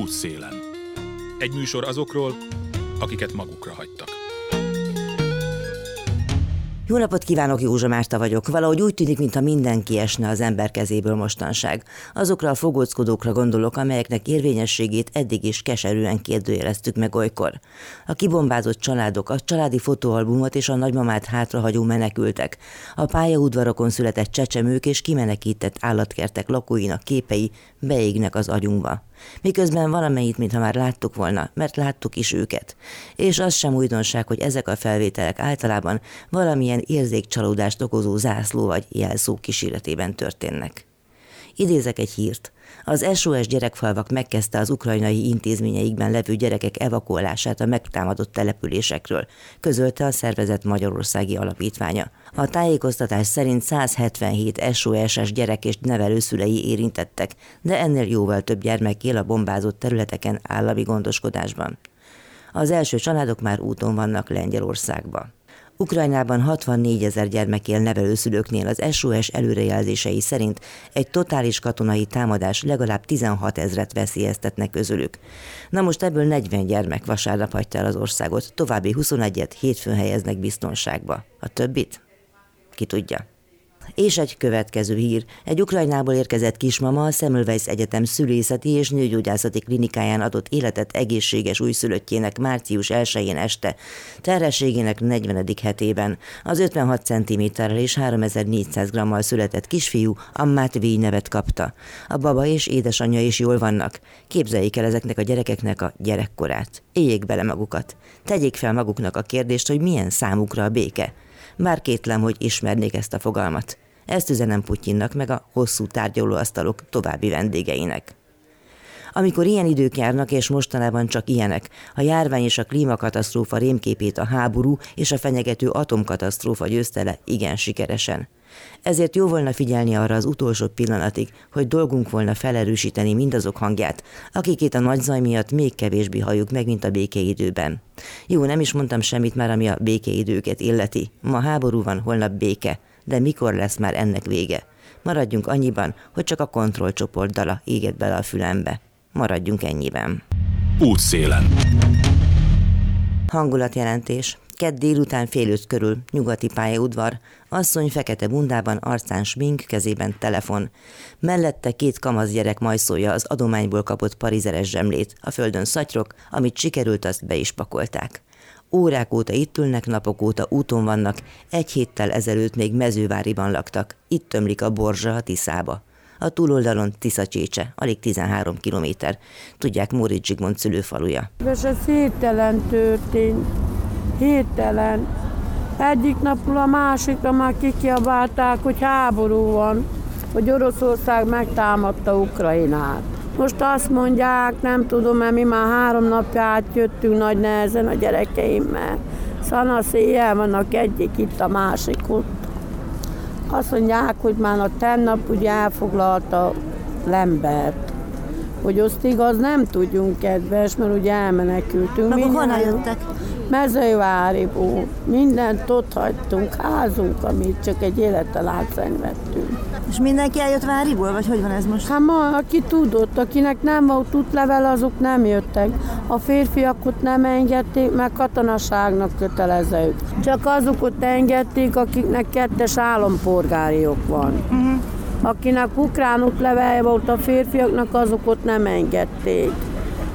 Útszélen. Egy műsor azokról, akiket magukra hagytak. Jó napot kívánok, Józsa Márta vagyok. Valahogy úgy tűnik, mintha mindenki esne az ember kezéből mostanság. Azokra a fogóckodókra gondolok, amelyeknek érvényességét eddig is keserűen kérdőjeleztük meg olykor. A kibombázott családok, a családi fotóalbumot és a nagymamát hátrahagyó menekültek, a pályaudvarokon született csecsemők és kimenekített állatkertek lakóinak képei beégnek az agyunkba miközben valamelyit, mintha már láttuk volna, mert láttuk is őket. És az sem újdonság, hogy ezek a felvételek általában valamilyen érzékcsalódást okozó zászló vagy jelszó kíséretében történnek. Idézek egy hírt. Az SOS gyerekfalvak megkezdte az ukrajnai intézményeikben levő gyerekek evakuálását a megtámadott településekről, közölte a szervezet Magyarországi Alapítványa. A tájékoztatás szerint 177 SOS-es gyerek és nevelőszülei érintettek, de ennél jóval több gyermek él a bombázott területeken állami gondoskodásban. Az első családok már úton vannak Lengyelországba. Ukrajnában 64 ezer gyermek él nevelőszülőknél az SOS előrejelzései szerint egy totális katonai támadás legalább 16 ezret veszélyeztetnek közülük. Na most ebből 40 gyermek vasárnap hagyta el az országot, további 21-et hétfőn helyeznek biztonságba. A többit? Ki tudja. És egy következő hír. Egy Ukrajnából érkezett kismama a Semmelweis Egyetem szülészeti és nőgyógyászati klinikáján adott életet egészséges újszülöttjének március 1-én este, terhességének 40. hetében. Az 56 cm-rel és 3400 grammal született kisfiú Ammát V nevet kapta. A baba és édesanyja is jól vannak. Képzeljék el ezeknek a gyerekeknek a gyerekkorát. Éljék bele magukat. Tegyék fel maguknak a kérdést, hogy milyen számukra a béke. Bár kétlem, hogy ismernék ezt a fogalmat. Ezt üzenem Putyinnak, meg a hosszú tárgyalóasztalok további vendégeinek. Amikor ilyen idők járnak, és mostanában csak ilyenek, a járvány és a klímakatasztrófa rémképét a háború és a fenyegető atomkatasztrófa győzte le igen sikeresen. Ezért jó volna figyelni arra az utolsó pillanatig, hogy dolgunk volna felerősíteni mindazok hangját, akik itt a nagy zaj miatt még kevésbé halljuk meg, mint a békeidőben. Jó, nem is mondtam semmit már, ami a békeidőket illeti. Ma háború van, holnap béke de mikor lesz már ennek vége? Maradjunk annyiban, hogy csak a kontrollcsoport dala éget bele a fülembe. Maradjunk ennyiben. Útszélen. Hangulatjelentés. Kedd délután fél öt körül, nyugati pályaudvar, asszony fekete bundában, arcán smink, kezében telefon. Mellette két kamasz gyerek majszolja az adományból kapott parizeres zsemlét, a földön szatyrok, amit sikerült, azt be is pakolták. Órák óta itt ülnek, napok óta úton vannak, egy héttel ezelőtt még mezőváriban laktak, itt tömlik a borzsa a Tiszába. A túloldalon Csécse, alig 13 kilométer. Tudják, Móricz Zsigmond szülőfaluja. És ez hirtelen történt. Hirtelen. Egyik napról a másikra már kikiabálták, hogy háború van, hogy Oroszország megtámadta Ukrajnát. Most azt mondják, nem tudom, mert mi már három napja átjöttünk nagy nehezen a gyerekeimmel. Szanasz éjjel vannak egyik itt, a másik ott. Azt mondják, hogy már a tennap ugye elfoglalta Lembert. Hogy azt igaz, nem tudjunk, kedves, mert ugye elmenekültünk. Akkor honnan jöttek? Mezőváriból. Mindent ott hagytunk, házunk, amit csak egy életen átszenvedtünk. És mindenki eljött Váriból, vagy hogy van ez most? Hát ma, aki tudott, akinek nem volt útlevel, azok nem jöttek. A férfiakot nem engedték, mert katonaságnak kötelezők. Csak azokat engedték, akiknek kettes állampolgáriok van. Uh-huh. Akinek ukrán útlevelje volt a férfiaknak, azokat nem engedték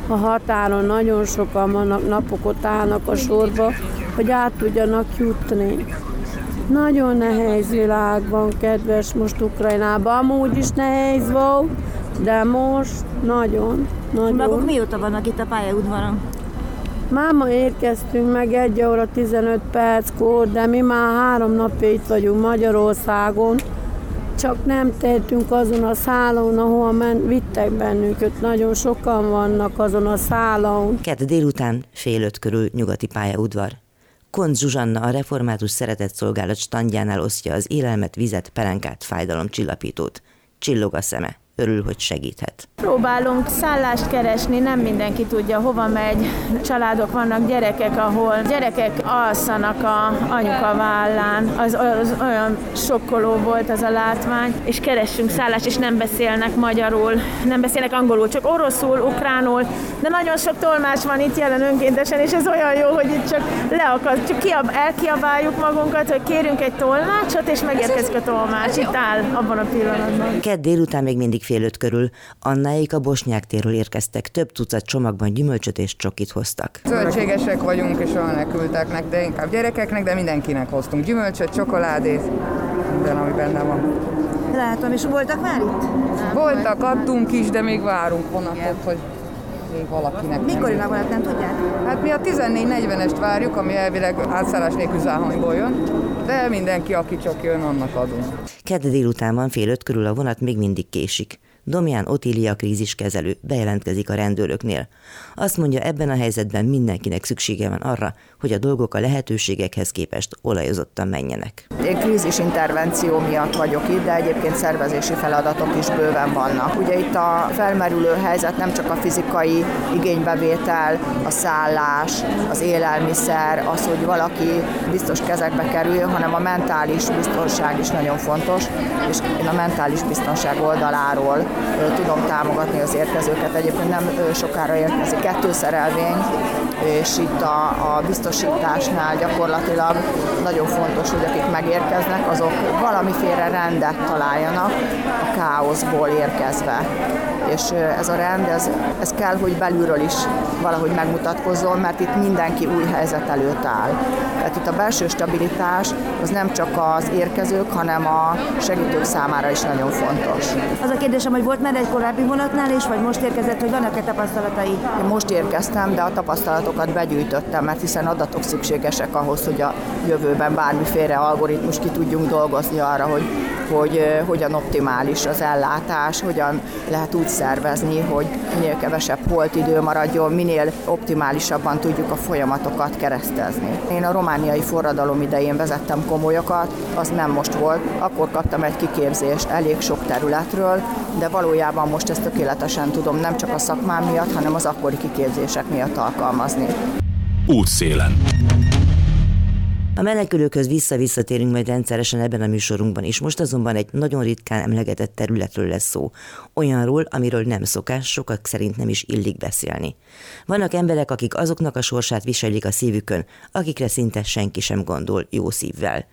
a határon nagyon sokan vannak, napokot állnak a sorba, hogy át tudjanak jutni. Nagyon nehéz világ van, kedves, most Ukrajnában. Amúgy is nehéz volt, de most nagyon, nagyon. Maguk mióta vannak itt a pályaudvaron? Máma érkeztünk meg egy óra 15 perckor, de mi már három napja itt vagyunk Magyarországon csak nem tehetünk azon a szálon, ahol men, vittek bennünket. Nagyon sokan vannak azon a szálon. Kett délután fél öt körül nyugati pályaudvar. Kont Zsuzsanna a református szeretett szolgálat standjánál osztja az élelmet, vizet, pelenkát, fájdalomcsillapítót. Csillog a szeme, örül, hogy segíthet. Próbálunk szállást keresni, nem mindenki tudja, hova megy. Családok vannak, gyerekek, ahol gyerekek alszanak a anyuka vállán. Az, az olyan sokkoló volt az a látvány, és keressünk szállást, és nem beszélnek magyarul, nem beszélnek angolul, csak oroszul, ukránul, de nagyon sok tolmács van itt jelen önkéntesen, és ez olyan jó, hogy itt csak leakad, csak kiab, elkiabáljuk magunkat, hogy kérünk egy tolmácsot, és megérkezik a tolmács. Itt áll abban a pillanatban. Kedd délután még mindig fél öt körül. Annáik a Bosnyák térről érkeztek. Több tucat csomagban gyümölcsöt és csokit hoztak. Zöldségesek vagyunk, és olyan küldteknek, de inkább gyerekeknek, de mindenkinek hoztunk gyümölcsöt, csokoládét, minden, ami benne van. Látom, és voltak már itt? Voltak, adtunk is, de még várunk vonatot, hogy még valakinek. Mikor vonat, nem tudják? Hát mi a 14.40-est várjuk, ami elvileg átszállás nélkül záhonyból jön, de mindenki, aki csak jön, annak adunk. Kedd délután van fél öt körül a vonat még mindig késik. Domján Otília kríziskezelő bejelentkezik a rendőröknél. Azt mondja, ebben a helyzetben mindenkinek szüksége van arra, hogy a dolgok a lehetőségekhez képest olajozottan menjenek. Én krízis intervenció miatt vagyok itt, de egyébként szervezési feladatok is bőven vannak. Ugye itt a felmerülő helyzet nem csak a fizikai igénybevétel, a szállás, az élelmiszer, az, hogy valaki biztos kezekbe kerüljön, hanem a mentális biztonság is nagyon fontos, és én a mentális biztonság oldaláról tudom támogatni az érkezőket. Egyébként nem sokára érkezik kettő szerelvény, és itt a, a biztosításnál gyakorlatilag nagyon fontos, hogy akik megérkeznek, azok valamiféle rendet találjanak a káoszból érkezve. És ez a rend, ez, ez kell, hogy belülről is valahogy megmutatkozzon, mert itt mindenki új helyzet előtt áll. Tehát itt a belső stabilitás az nem csak az érkezők, hanem a segítők számára is nagyon fontos. Az a kérdésem, hogy volt már egy korábbi vonatnál is, vagy most érkezett, hogy vannak-e tapasztalatai? Én most érkeztem, de a tapasztalatokat begyűjtöttem, mert hiszen adatok szükségesek ahhoz, hogy a jövőben bármiféle algoritmus ki tudjunk dolgozni arra, hogy, hogy hogyan optimális az ellátás, hogyan lehet úgy szervezni, hogy minél kevesebb holt idő maradjon, minél optimálisabban tudjuk a folyamatokat keresztezni. Én a romániai forradalom idején vezettem komolyokat, az nem most volt, akkor kaptam egy kiképzést elég sok területről, de valójában most ezt tökéletesen tudom nem csak a szakmám miatt, hanem az akkori kiképzések miatt alkalmazni. Útszélen. A menekülőkhöz vissza-visszatérünk majd rendszeresen ebben a műsorunkban is. Most azonban egy nagyon ritkán emlegetett területről lesz szó. Olyanról, amiről nem szokás, sokak szerint nem is illik beszélni. Vannak emberek, akik azoknak a sorsát viselik a szívükön, akikre szinte senki sem gondol jó szívvel.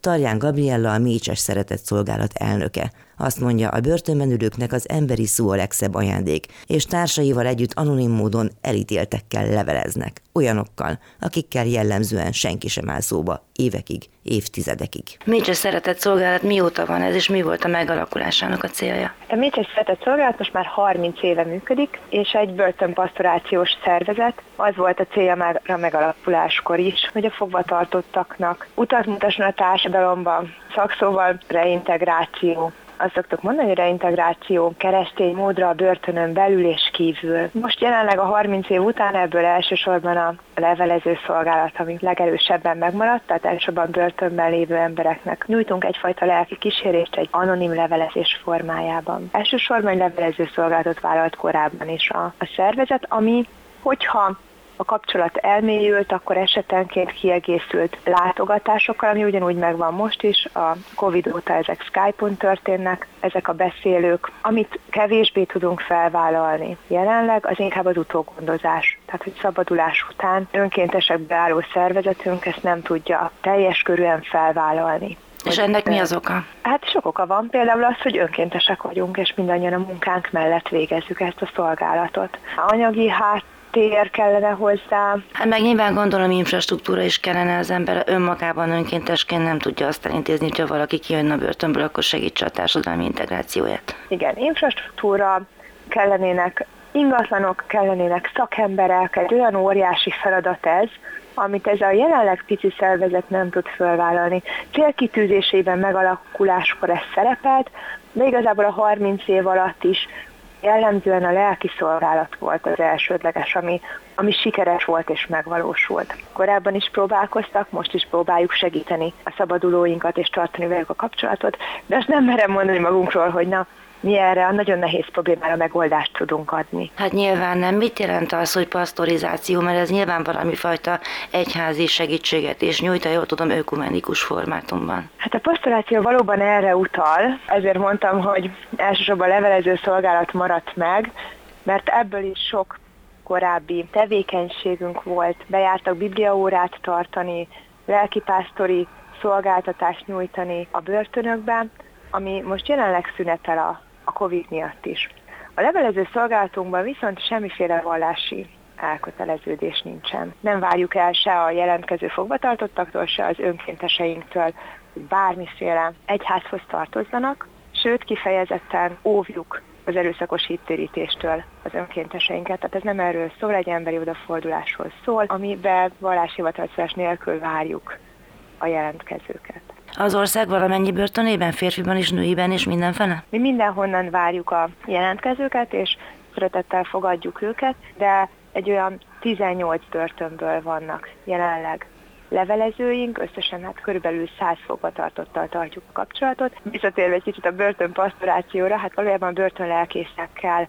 Tarján Gabriella a Mécses Szeretett Szolgálat elnöke. Azt mondja, a börtönben ülőknek az emberi szó a legszebb ajándék, és társaival együtt anonim módon elítéltekkel leveleznek. Olyanokkal, akikkel jellemzően senki sem áll szóba évekig, évtizedekig. Mécses Szeretett Szolgálat mióta van ez, és mi volt a megalakulásának a célja? A Mécses Szeretett Szolgálat most már 30 éve működik, és egy börtönpastorációs szervezet. Az volt a célja már a megalakuláskor is, hogy a fogvatartottaknak utat mutasson a társadalomban, szakszóval reintegráció, azt szoktuk mondani, hogy reintegráció keresztény módra a börtönön belül és kívül. Most jelenleg a 30 év után ebből elsősorban a levelező szolgálat, ami legerősebben megmaradt, tehát elsősorban börtönben lévő embereknek nyújtunk egyfajta lelki kísérést egy anonim levelezés formájában. Elsősorban egy levelező szolgálatot vállalt korábban is a, a szervezet, ami hogyha a kapcsolat elmélyült, akkor esetenként kiegészült látogatásokkal, ami ugyanúgy megvan most is, a Covid óta ezek Skype-on történnek, ezek a beszélők, amit kevésbé tudunk felvállalni jelenleg, az inkább az utógondozás. Tehát, hogy szabadulás után önkéntesekbe álló szervezetünk ezt nem tudja teljes körűen felvállalni. És ennek mi az oka? Hát sok oka van, például az, hogy önkéntesek vagyunk, és mindannyian a munkánk mellett végezzük ezt a szolgálatot. A anyagi hát tér kellene hozzá. Hát meg nyilván gondolom infrastruktúra is kellene, az ember önmagában önkéntesként nem tudja azt elintézni, hogyha valaki kijön a börtönből, akkor segítse a társadalmi integrációját. Igen, infrastruktúra, kellenének ingatlanok, kellenének szakemberek, egy olyan óriási feladat ez, amit ez a jelenleg pici szervezet nem tud fölvállalni. Célkitűzésében megalakuláskor ez szerepelt, de igazából a 30 év alatt is jellemzően a lelki szolgálat volt az elsődleges, ami, ami sikeres volt és megvalósult. Korábban is próbálkoztak, most is próbáljuk segíteni a szabadulóinkat és tartani velük a kapcsolatot, de azt nem merem mondani magunkról, hogy na, mi erre a nagyon nehéz problémára megoldást tudunk adni. Hát nyilván nem. Mit jelent az, hogy pasztorizáció, mert ez nyilván valami fajta egyházi segítséget és nyújt, jól tudom, ökumenikus formátumban. Hát a pastoráció valóban erre utal, ezért mondtam, hogy elsősorban a levelező szolgálat maradt meg, mert ebből is sok korábbi tevékenységünk volt. Bejártak bibliaórát tartani, lelkipásztori szolgáltatást nyújtani a börtönökben, ami most jelenleg szünetel a, a Covid miatt is. A levelező szolgálatunkban viszont semmiféle vallási elköteleződés nincsen. Nem várjuk el se a jelentkező fogvatartottaktól, se az önkénteseinktől, hogy bármiféle egyházhoz tartozzanak, sőt kifejezetten óvjuk az erőszakos hittérítéstől az önkénteseinket. Tehát ez nem erről szól, egy emberi odafordulásról szól, amiben valláshivatalszás nélkül várjuk a jelentkezőket. Az ország valamennyi börtönében, férfiban és nőiben és mindenfele? Mi mindenhonnan várjuk a jelentkezőket, és szeretettel fogadjuk őket, de egy olyan 18 börtönből vannak jelenleg levelezőink, összesen hát körülbelül 100 fogvatartottal tartjuk a kapcsolatot. Visszatérve egy kicsit a börtön pastorációra, hát valójában börtönlelkészekkel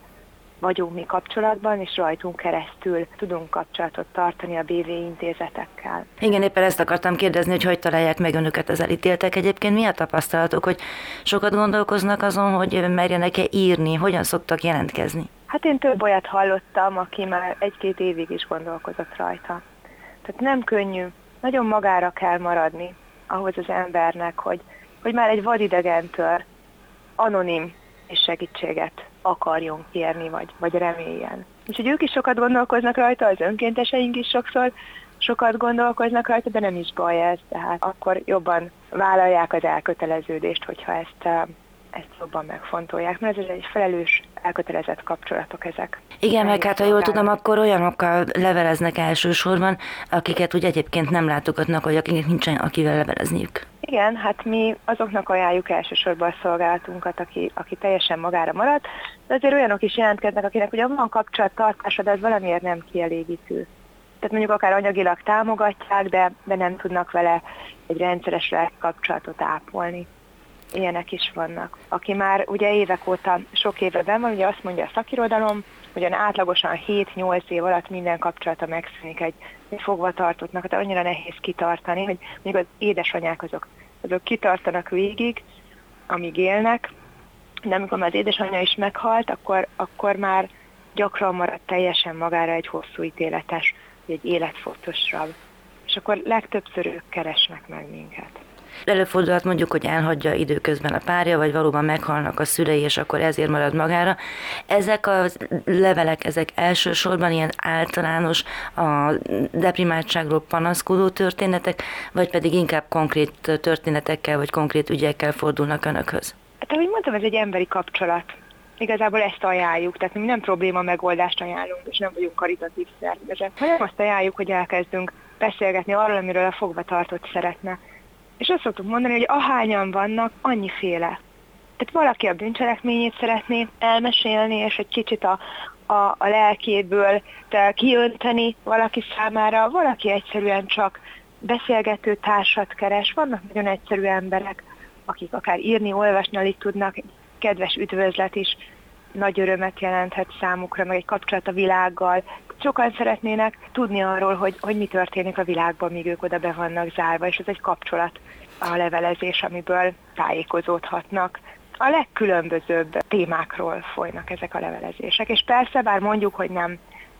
vagyunk mi kapcsolatban, és rajtunk keresztül tudunk kapcsolatot tartani a BV intézetekkel. Igen, éppen ezt akartam kérdezni, hogy hogy találják meg önöket az elítéltek. Egyébként mi a tapasztalatok, hogy sokat gondolkoznak azon, hogy merjenek-e írni, hogyan szoktak jelentkezni? Hát én több olyat hallottam, aki már egy-két évig is gondolkozott rajta. Tehát nem könnyű, nagyon magára kell maradni ahhoz az embernek, hogy, hogy már egy vadidegentől anonim és segítséget akarjon kérni, vagy, vagy reméljen. Úgyhogy ők is sokat gondolkoznak rajta, az önkénteseink is sokszor sokat gondolkoznak rajta, de nem is baj ez, tehát akkor jobban vállalják az elköteleződést, hogyha ezt ezt jobban megfontolják, mert ez egy felelős, elkötelezett kapcsolatok ezek. Igen, meg hát ha jól tudom, akkor olyanokkal leveleznek elsősorban, akiket úgy egyébként nem látogatnak, vagy akiknek nincsen akivel levelezniük. Igen, hát mi azoknak ajánljuk elsősorban a szolgálatunkat, aki, aki teljesen magára maradt, de azért olyanok is jelentkeznek, akinek ugye van kapcsolattartása, de ez valamiért nem kielégítő. Tehát mondjuk akár anyagilag támogatják, de, de nem tudnak vele egy rendszeres kapcsolatot ápolni ilyenek is vannak. Aki már ugye évek óta, sok éve ben van, ugye azt mondja a szakirodalom, hogy átlagosan 7-8 év alatt minden kapcsolata megszűnik egy, fogvatartottnak, tehát annyira nehéz kitartani, hogy még az édesanyák azok, azok kitartanak végig, amíg élnek, de amikor már az édesanyja is meghalt, akkor, akkor már gyakran maradt teljesen magára egy hosszú ítéletes, egy életfontosabb. És akkor legtöbbször ők keresnek meg minket. Előfordulhat mondjuk, hogy elhagyja időközben a párja, vagy valóban meghalnak a szülei, és akkor ezért marad magára. Ezek a levelek, ezek elsősorban ilyen általános a deprimáltságról panaszkodó történetek, vagy pedig inkább konkrét történetekkel, vagy konkrét ügyekkel fordulnak önökhöz? Hát ahogy mondtam, ez egy emberi kapcsolat. Igazából ezt ajánljuk, tehát mi nem probléma megoldást ajánlunk, és nem vagyunk karitatív szervezet, hanem azt ajánljuk, hogy elkezdünk beszélgetni arról, amiről a fogvatartott szeretne és azt szoktuk mondani, hogy ahányan vannak, annyiféle. Tehát valaki a bűncselekményét szeretné elmesélni, és egy kicsit a, a, a lelkéből kiönteni valaki számára, valaki egyszerűen csak beszélgető társat keres. Vannak nagyon egyszerű emberek, akik akár írni, olvasni alig tudnak, egy kedves üdvözlet is nagy örömet jelenthet számukra, meg egy kapcsolat a világgal. Sokan szeretnének tudni arról, hogy, hogy mi történik a világban, míg ők oda be vannak zárva, és ez egy kapcsolat a levelezés, amiből tájékozódhatnak. A legkülönbözőbb témákról folynak ezek a levelezések, és persze, bár mondjuk, hogy nem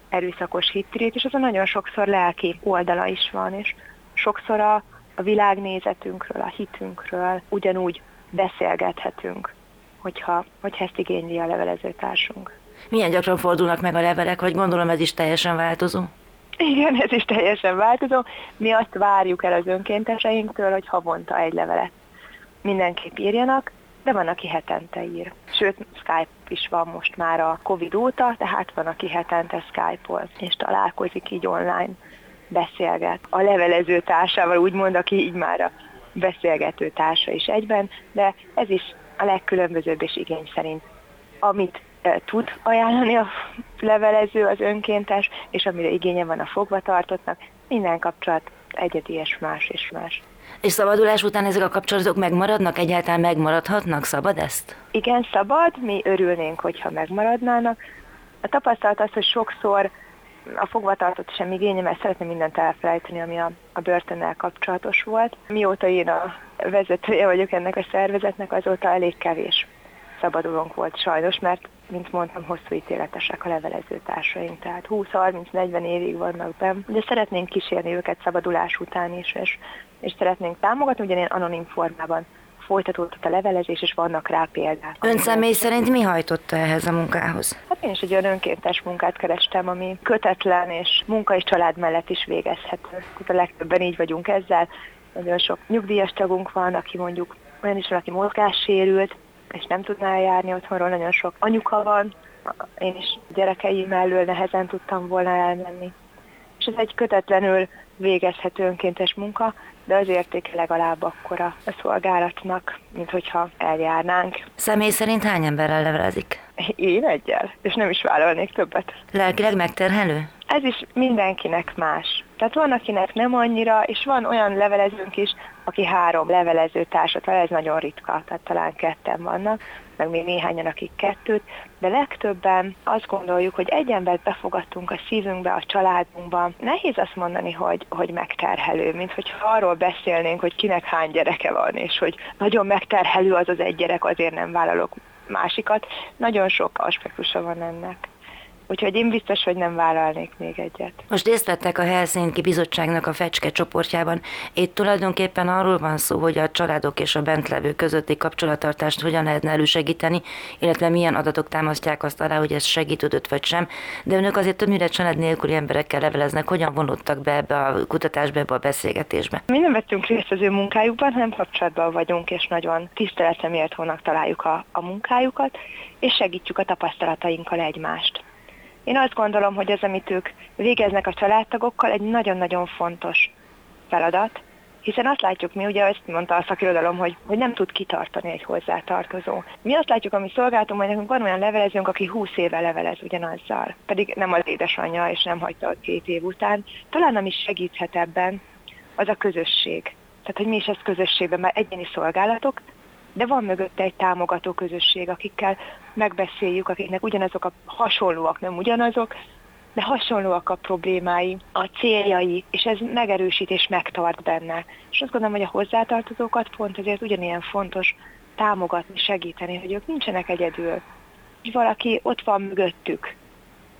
erőszakos hittirét, és az a nagyon sokszor lelki oldala is van, és sokszor a, a világnézetünkről, a hitünkről ugyanúgy beszélgethetünk hogyha, hogyha ezt igényli a levelezőtársunk. Milyen gyakran fordulnak meg a levelek, vagy gondolom ez is teljesen változó? Igen, ez is teljesen változó. Mi azt várjuk el az önkénteseinktől, hogy havonta egy levelet mindenképp írjanak, de van, aki hetente ír. Sőt, Skype is van most már a Covid óta, tehát van, aki hetente Skype-ol, és találkozik így online, beszélget. A levelező társával úgymond, aki így már a beszélgető társa is egyben, de ez is a legkülönbözőbb és igény szerint. Amit tud ajánlani a levelező, az önkéntes, és amire igénye van a fogvatartottnak, minden kapcsolat egyedi és más és más. És szabadulás után ezek a kapcsolatok megmaradnak? Egyáltalán megmaradhatnak? Szabad ezt? Igen, szabad, mi örülnénk, hogyha megmaradnának. A tapasztalat az, hogy sokszor a fogvatartott sem igénye, mert szeretném mindent elfelejteni, ami a, a börtönnel kapcsolatos volt. Mióta én a vezetője vagyok ennek a szervezetnek, azóta elég kevés szabadulónk volt sajnos, mert, mint mondtam, hosszú ítéletesek a levelező társaink, tehát 20-30-40 évig vannak benn, de szeretnénk kísérni őket szabadulás után is, és, és szeretnénk támogatni, ugyanilyen anonim formában folytatódott a levelezés, és vannak rá példák. Ön személy szerint mi hajtotta ehhez a munkához? Hát én is egy olyan önkéntes munkát kerestem, ami kötetlen és munka és család mellett is végezhető. A legtöbben így vagyunk ezzel. Nagyon sok nyugdíjas tagunk van, aki mondjuk olyan is van, aki mozgássérült, és nem tudná járni otthonról, nagyon sok anyuka van, én is gyerekeim mellől nehezen tudtam volna elmenni. És ez egy kötetlenül végezhető önkéntes munka, de az értéke legalább akkora a szolgálatnak, mint hogyha eljárnánk. Személy szerint hány emberrel levelezik? Én egyel, és nem is vállalnék többet. Lelkileg megterhelő? Ez is mindenkinek más. Tehát van, akinek nem annyira, és van olyan levelezőnk is, aki három levelező társat, ez nagyon ritka, tehát talán ketten vannak, meg még néhányan, akik kettőt, de legtöbben azt gondoljuk, hogy egy embert befogadtunk a szívünkbe, a családunkba. Nehéz azt mondani, hogy, hogy megterhelő, mint hogy arról beszélnénk, hogy kinek hány gyereke van, és hogy nagyon megterhelő az az egy gyerek, azért nem vállalok másikat. Nagyon sok aspektusa van ennek. Úgyhogy én biztos, hogy nem vállalnék még egyet. Most részt vettek a Helsinki Bizottságnak a Fecske csoportjában. Itt tulajdonképpen arról van szó, hogy a családok és a bentlevő közötti kapcsolattartást hogyan lehetne elősegíteni, illetve milyen adatok támasztják azt alá, hogy ez segítődött vagy sem. De önök azért többnyire család nélküli emberekkel leveleznek. Hogyan vonultak be ebbe a kutatásba, ebbe a beszélgetésbe? Mi nem vettünk részt az ő munkájukban, hanem kapcsolatban vagyunk, és nagyon tiszteletre méltónak találjuk a, a munkájukat, és segítjük a tapasztalatainkkal egymást. Én azt gondolom, hogy az, amit ők végeznek a családtagokkal, egy nagyon-nagyon fontos feladat, hiszen azt látjuk mi, ugye ezt mondta a szakirodalom, hogy, hogy nem tud kitartani egy hozzátartozó. Mi azt látjuk, ami szolgáltunk, hogy nekünk van olyan levelezőnk, aki 20 éve levelez ugyanazzal, pedig nem az édesanyja, és nem hagyta a két év után. Talán ami segíthet ebben, az a közösség. Tehát, hogy mi is ez közösségben, mert egyéni szolgálatok, de van mögötte egy támogató közösség, akikkel megbeszéljük, akiknek ugyanazok a hasonlóak, nem ugyanazok, de hasonlóak a problémái, a céljai, és ez megerősít és megtart benne. És azt gondolom, hogy a hozzátartozókat pont ezért ugyanilyen fontos támogatni, segíteni, hogy ők nincsenek egyedül. Hogy valaki ott van mögöttük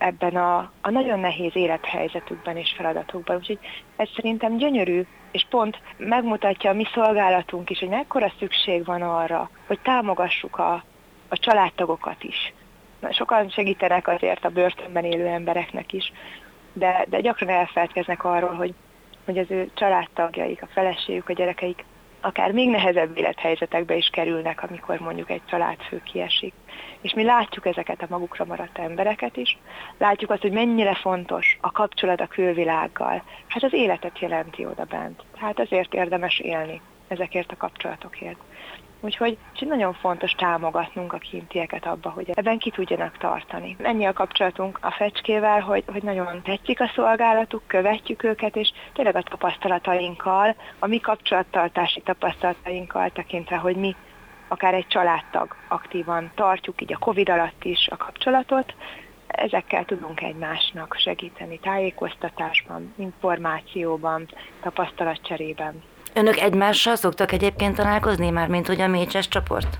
ebben a, a nagyon nehéz élethelyzetükben és feladatukban. Úgyhogy ez szerintem gyönyörű és pont megmutatja a mi szolgálatunk is, hogy mekkora szükség van arra, hogy támogassuk a, a családtagokat is. Na, sokan segítenek azért a börtönben élő embereknek is, de, de gyakran elfeledkeznek arról, hogy, hogy az ő családtagjaik, a feleségük, a gyerekeik akár még nehezebb élethelyzetekbe is kerülnek, amikor mondjuk egy családfő kiesik. És mi látjuk ezeket a magukra maradt embereket is, látjuk azt, hogy mennyire fontos a kapcsolat a külvilággal. Hát az életet jelenti oda bent. Hát ezért érdemes élni ezekért a kapcsolatokért. Úgyhogy nagyon fontos támogatnunk a kintieket abba, hogy ebben ki tudjanak tartani. Ennyi a kapcsolatunk a fecskével, hogy, hogy nagyon tetszik a szolgálatuk, követjük őket, és tényleg a tapasztalatainkkal, a mi kapcsolattartási tapasztalatainkkal tekintve, hogy mi akár egy családtag aktívan tartjuk, így a Covid alatt is a kapcsolatot, ezekkel tudunk egymásnak segíteni tájékoztatásban, információban, tapasztalatcserében. Önök egymással szoktak egyébként találkozni már, mint hogy a Mécses csoport?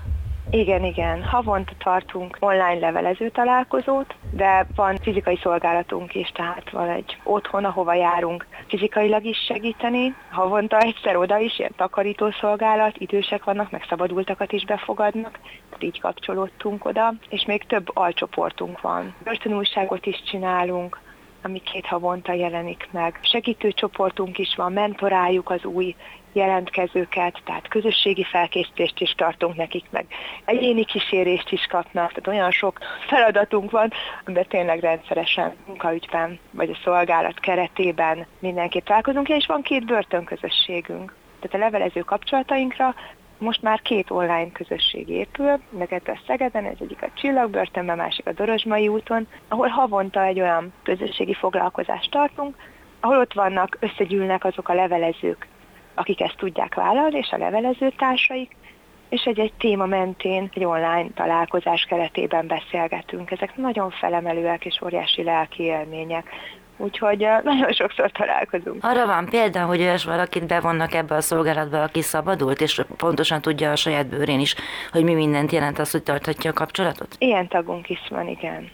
Igen, igen. Havonta tartunk online levelező találkozót, de van fizikai szolgálatunk is, tehát van egy otthon, ahova járunk fizikailag is segíteni. Havonta egyszer oda is, ilyen takarító szolgálat, idősek vannak, meg szabadultakat is befogadnak, tehát így kapcsolódtunk oda, és még több alcsoportunk van. Börtönújságot is csinálunk, ami két havonta jelenik meg. Segítőcsoportunk is van, mentoráljuk az új jelentkezőket, tehát közösségi felkészítést is tartunk nekik, meg egyéni kísérést is kapnak, tehát olyan sok feladatunk van, de tényleg rendszeresen munkaügyben, vagy a szolgálat keretében mindenképp találkozunk, és van két börtönközösségünk. Tehát a levelező kapcsolatainkra most már két online közösség épül, neked a Szegeden, ez egyik a Csillagbörtönben, másik a Dorozsmai úton, ahol havonta egy olyan közösségi foglalkozást tartunk, ahol ott vannak, összegyűlnek azok a levelezők, akik ezt tudják vállalni, és a levelező társaik, és egy-egy téma mentén egy online találkozás keretében beszélgetünk. Ezek nagyon felemelőek és óriási lelki élmények. Úgyhogy nagyon sokszor találkozunk. Arra van példa, hogy olyas valakit bevonnak ebbe a szolgálatba, aki szabadult, és pontosan tudja a saját bőrén is, hogy mi mindent jelent az, hogy tarthatja a kapcsolatot? Ilyen tagunk is van, igen.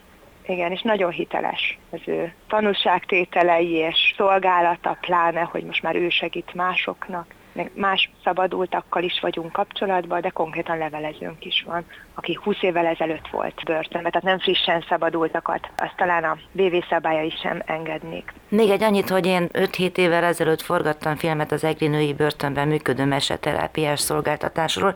Igen, és nagyon hiteles az ő tanúságtételei és szolgálata, pláne, hogy most már ő segít másoknak meg más szabadultakkal is vagyunk kapcsolatban, de konkrétan levelezőnk is van, aki 20 évvel ezelőtt volt börtönben, tehát nem frissen szabadultakat, azt talán a BV szabálya is sem engednék. Még egy annyit, hogy én 5-7 évvel ezelőtt forgattam filmet az Egri női börtönben működő meseterápiás szolgáltatásról.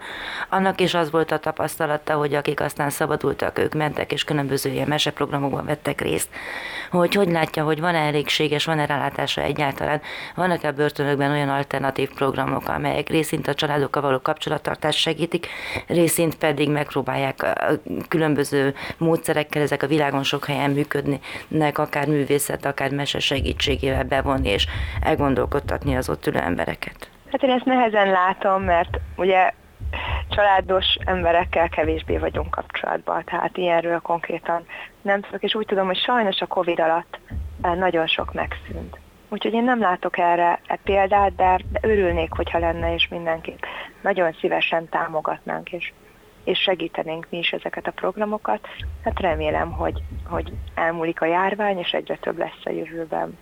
Annak is az volt a tapasztalata, hogy akik aztán szabadultak, ők mentek és különböző ilyen meseprogramokban vettek részt. Hogy hogy látja, hogy van-e elégséges, van-e rálátása egyáltalán, vannak-e börtönökben olyan alternatív programok, amelyek részint a családokkal való kapcsolattartást segítik, részint pedig megpróbálják különböző módszerekkel, ezek a világon sok helyen működnek, akár művészet, akár meseség segítségével bevonni és elgondolkodtatni az ott ülő embereket? Hát én ezt nehezen látom, mert ugye családos emberekkel kevésbé vagyunk kapcsolatban, tehát ilyenről konkrétan nem tudok, és úgy tudom, hogy sajnos a Covid alatt eh, nagyon sok megszűnt. Úgyhogy én nem látok erre e példát, de, de örülnék, hogyha lenne, és mindenkit nagyon szívesen támogatnánk, és, és segítenénk mi is ezeket a programokat. Hát remélem, hogy, hogy elmúlik a járvány, és egyre több lesz a jövőben.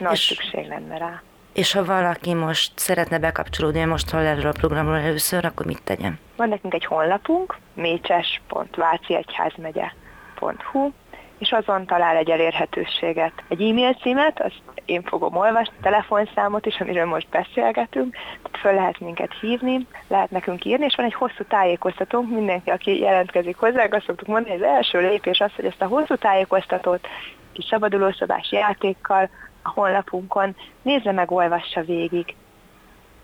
Nagy és, szükség lenne rá. És ha valaki most szeretne bekapcsolódni, most hall erről a programról először, akkor mit tegyen? Van nekünk egy honlapunk, mécses.váciegyházmegye.hu, és azon talál egy elérhetőséget. Egy e-mail címet, azt én fogom olvasni, telefonszámot is, amiről most beszélgetünk, tehát föl lehet minket hívni, lehet nekünk írni, és van egy hosszú tájékoztatónk, mindenki, aki jelentkezik hozzánk, azt szoktuk mondani, hogy az első lépés az, hogy ezt a hosszú tájékoztatót kis szabadulószobás játékkal a honlapunkon nézze meg, olvassa végig,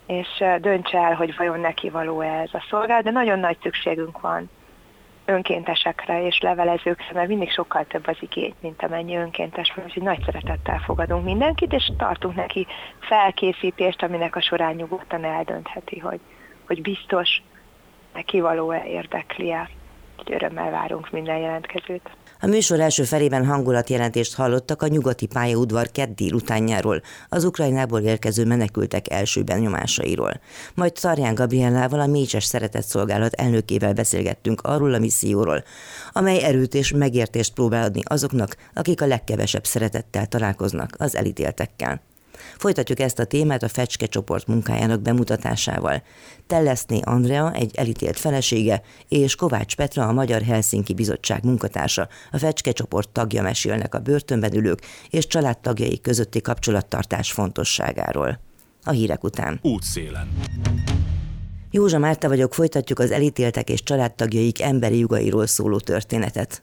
és döntse el, hogy vajon neki való-e ez a szolgálat, de nagyon nagy szükségünk van önkéntesekre és levelezőkre, mert mindig sokkal több az igény, mint amennyi önkéntes van, úgyhogy nagy szeretettel fogadunk mindenkit, és tartunk neki felkészítést, aminek a során nyugodtan eldöntheti, hogy, hogy biztos neki való-e érdekli-e. Úgyhogy örömmel várunk minden jelentkezőt. A műsor első felében hangulatjelentést hallottak a nyugati pályaudvar kedd délutánjáról, az Ukrajnából érkező menekültek első benyomásairól. Majd Tarján Gabriellával a Mécses Szeretett Szolgálat elnökével beszélgettünk arról a misszióról, amely erőt és megértést próbál adni azoknak, akik a legkevesebb szeretettel találkoznak az elítéltekkel. Folytatjuk ezt a témát a Fecske csoport munkájának bemutatásával. Telleszné Andrea, egy elítélt felesége, és Kovács Petra, a Magyar Helsinki Bizottság munkatársa, a Fecske csoport tagja mesélnek a börtönben ülők és családtagjai közötti kapcsolattartás fontosságáról. A hírek után. Útszélen. Józsa Márta vagyok, folytatjuk az elítéltek és családtagjaik emberi jogairól szóló történetet.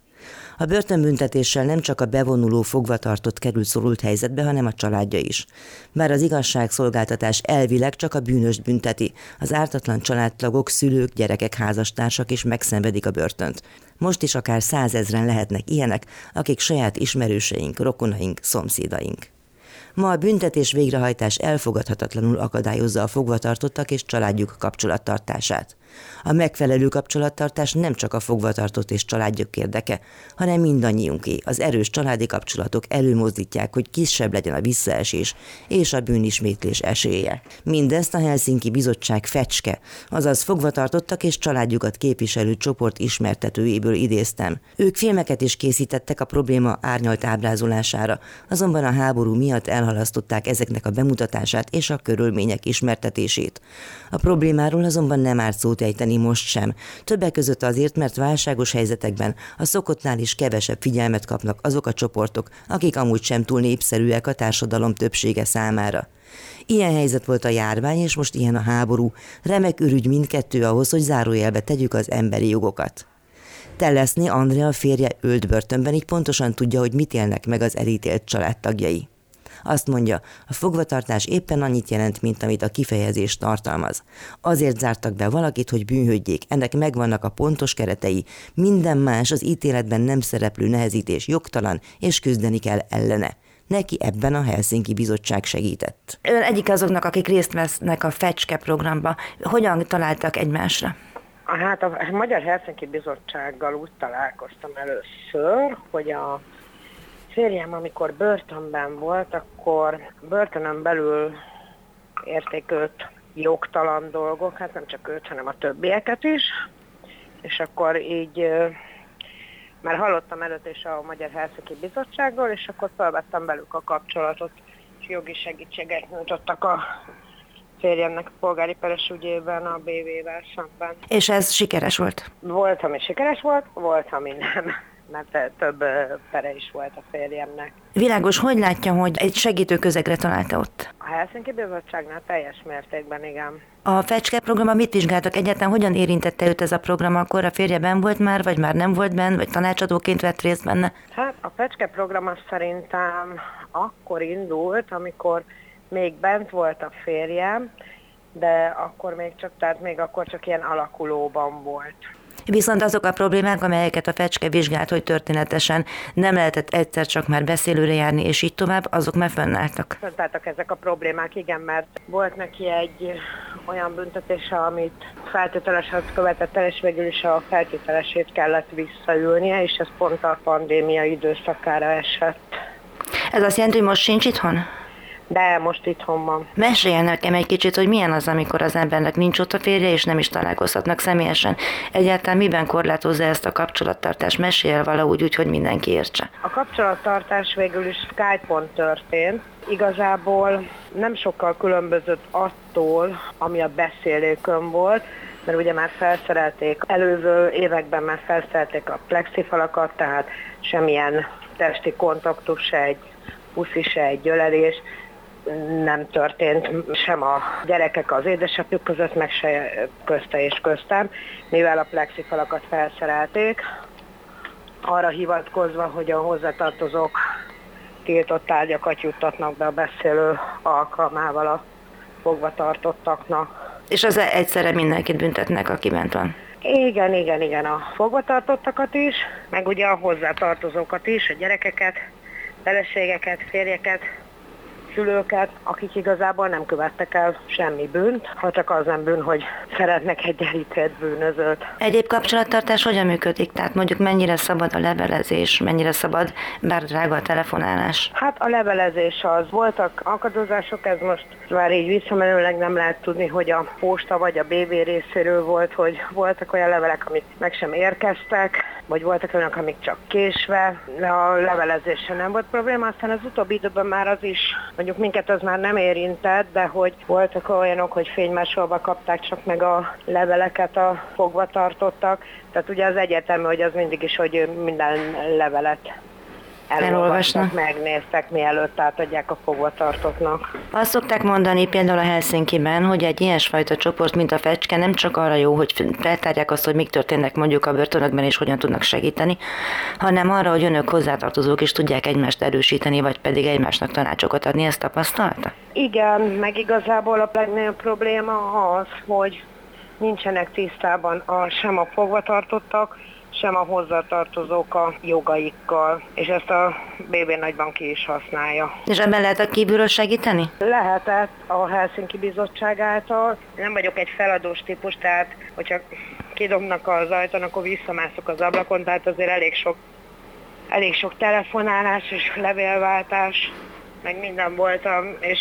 A börtönbüntetéssel nem csak a bevonuló fogvatartott került szorult helyzetbe, hanem a családja is. Bár az igazságszolgáltatás elvileg csak a bűnös bünteti, az ártatlan családtagok, szülők, gyerekek, házastársak is megszenvedik a börtönt. Most is akár százezren lehetnek ilyenek, akik saját ismerőseink, rokonaink, szomszédaink. Ma a büntetés végrehajtás elfogadhatatlanul akadályozza a fogvatartottak és családjuk kapcsolattartását. A megfelelő kapcsolattartás nem csak a fogvatartott és családjuk érdeke, hanem mindannyiunké. Az erős családi kapcsolatok előmozdítják, hogy kisebb legyen a visszaesés és a bűnismétlés esélye. Mindezt a Helsinki Bizottság fecske, azaz fogvatartottak és családjukat képviselő csoport ismertetőjéből idéztem. Ők filmeket is készítettek a probléma árnyalt ábrázolására, azonban a háború miatt elhalasztották ezeknek a bemutatását és a körülmények ismertetését. A problémáról azonban nem árt szót ejteni most sem. Többek között azért, mert válságos helyzetekben a szokottnál is kevesebb figyelmet kapnak azok a csoportok, akik amúgy sem túl népszerűek a társadalom többsége számára. Ilyen helyzet volt a járvány, és most ilyen a háború. Remek ürügy mindkettő ahhoz, hogy zárójelbe tegyük az emberi jogokat. Teleszni Andrea férje ölt börtönben, így pontosan tudja, hogy mit élnek meg az elítélt családtagjai. Azt mondja, a fogvatartás éppen annyit jelent, mint amit a kifejezés tartalmaz. Azért zártak be valakit, hogy bűnhődjék, ennek megvannak a pontos keretei, minden más az ítéletben nem szereplő nehezítés jogtalan, és küzdeni kell ellene. neki ebben a Helsinki Bizottság segített. Ön egyik azoknak, akik részt vesznek a Fecske programba. Hogyan találtak egymásra? Hát a Magyar Helsinki Bizottsággal úgy találkoztam először, hogy a férjem, amikor börtönben volt, akkor börtönön belül értékült jogtalan dolgok, hát nem csak őt, hanem a többieket is. És akkor így már hallottam előtt is a Magyar Helsinki Bizottságról, és akkor felvettem velük a kapcsolatot, és jogi segítséget nyújtottak a férjemnek a polgári peres ügyében a BV-vel szemben. És ez sikeres volt? Volt, ami sikeres volt, volt, ami nem mert több pere is volt a férjemnek. Világos, hogy látja, hogy egy segítő közegre találta ott? A Helsinki Bizottságnál teljes mértékben, igen. A Fecske programban mit vizsgáltak egyáltalán? Hogyan érintette őt ez a program? Akkor a férje ben volt már, vagy már nem volt benne, vagy tanácsadóként vett részt benne? Hát a Fecske program az szerintem akkor indult, amikor még bent volt a férjem, de akkor még csak, tehát még akkor csak ilyen alakulóban volt. Viszont azok a problémák, amelyeket a fecske vizsgált, hogy történetesen nem lehetett egyszer csak már beszélőre járni, és így tovább, azok már fönnálltak. Fönnálltak ezek a problémák, igen, mert volt neki egy olyan büntetése, amit feltételesen követett el, és végül is a feltételesét kellett visszaülnie, és ez pont a pandémia időszakára esett. Ez azt jelenti, hogy most sincs itthon? De most itthon van. Meséljen nekem egy kicsit, hogy milyen az, amikor az embernek nincs ott a férje, és nem is találkozhatnak személyesen. Egyáltalán miben korlátozza ezt a kapcsolattartást? Mesél valahogy úgy, hogy mindenki értse. A kapcsolattartás végül is Skype-on történt. Igazából nem sokkal különbözött attól, ami a beszélőkön volt, mert ugye már felszerelték, előző években már felszerelték a plexifalakat, tehát semmilyen testi kontaktus, se egy puszi, se egy gyölelés, nem történt sem a gyerekek az édesapjuk között, meg se közte és köztem, mivel a plexifalakat felszerelték, arra hivatkozva, hogy a hozzátartozók tiltott tárgyakat juttatnak be a beszélő alkalmával a fogvatartottaknak. És az egyszerre mindenkit büntetnek, aki bent van? Igen, igen, igen, a fogvatartottakat is, meg ugye a hozzátartozókat is, a gyerekeket, feleségeket, férjeket, szülőket, akik igazából nem követtek el semmi bűnt, ha csak az nem bűn, hogy szeretnek egy elítélt bűnözőt. Egyéb kapcsolattartás hogyan működik? Tehát mondjuk mennyire szabad a levelezés, mennyire szabad, bár drága a telefonálás? Hát a levelezés az. Voltak akadozások, ez most már így visszamenőleg nem lehet tudni, hogy a posta vagy a BV részéről volt, hogy voltak olyan levelek, amik meg sem érkeztek, vagy voltak olyanok, amik csak késve, de a levelezésen nem volt probléma. Aztán az utóbbi időben már az is, mondjuk minket az már nem érintett, de hogy voltak olyanok, hogy fénymásolva kapták csak meg a leveleket a fogvatartottak. Tehát ugye az egyetemű, hogy az mindig is, hogy minden levelet elolvasnak, megnéztek, mielőtt átadják a fogvatartottnak. Azt szokták mondani például a Helsinki-ben, hogy egy ilyesfajta csoport, mint a Fecske, nem csak arra jó, hogy feltárják azt, hogy mik történnek mondjuk a börtönökben és hogyan tudnak segíteni, hanem arra, hogy önök hozzátartozók is tudják egymást erősíteni, vagy pedig egymásnak tanácsokat adni. Ezt tapasztalta? Igen, meg igazából a legnagyobb probléma az, hogy nincsenek tisztában a, sem a fogvatartottak, sem a hozzátartozók a jogaikkal, és ezt a BB nagyban ki is használja. És ebben lehet a kívülről segíteni? Lehetett a Helsinki Bizottság által. Nem vagyok egy feladós típus, tehát hogyha kidobnak az ajtón, akkor visszamászok az ablakon, tehát azért elég sok, elég sok telefonálás és levélváltás, meg minden voltam, és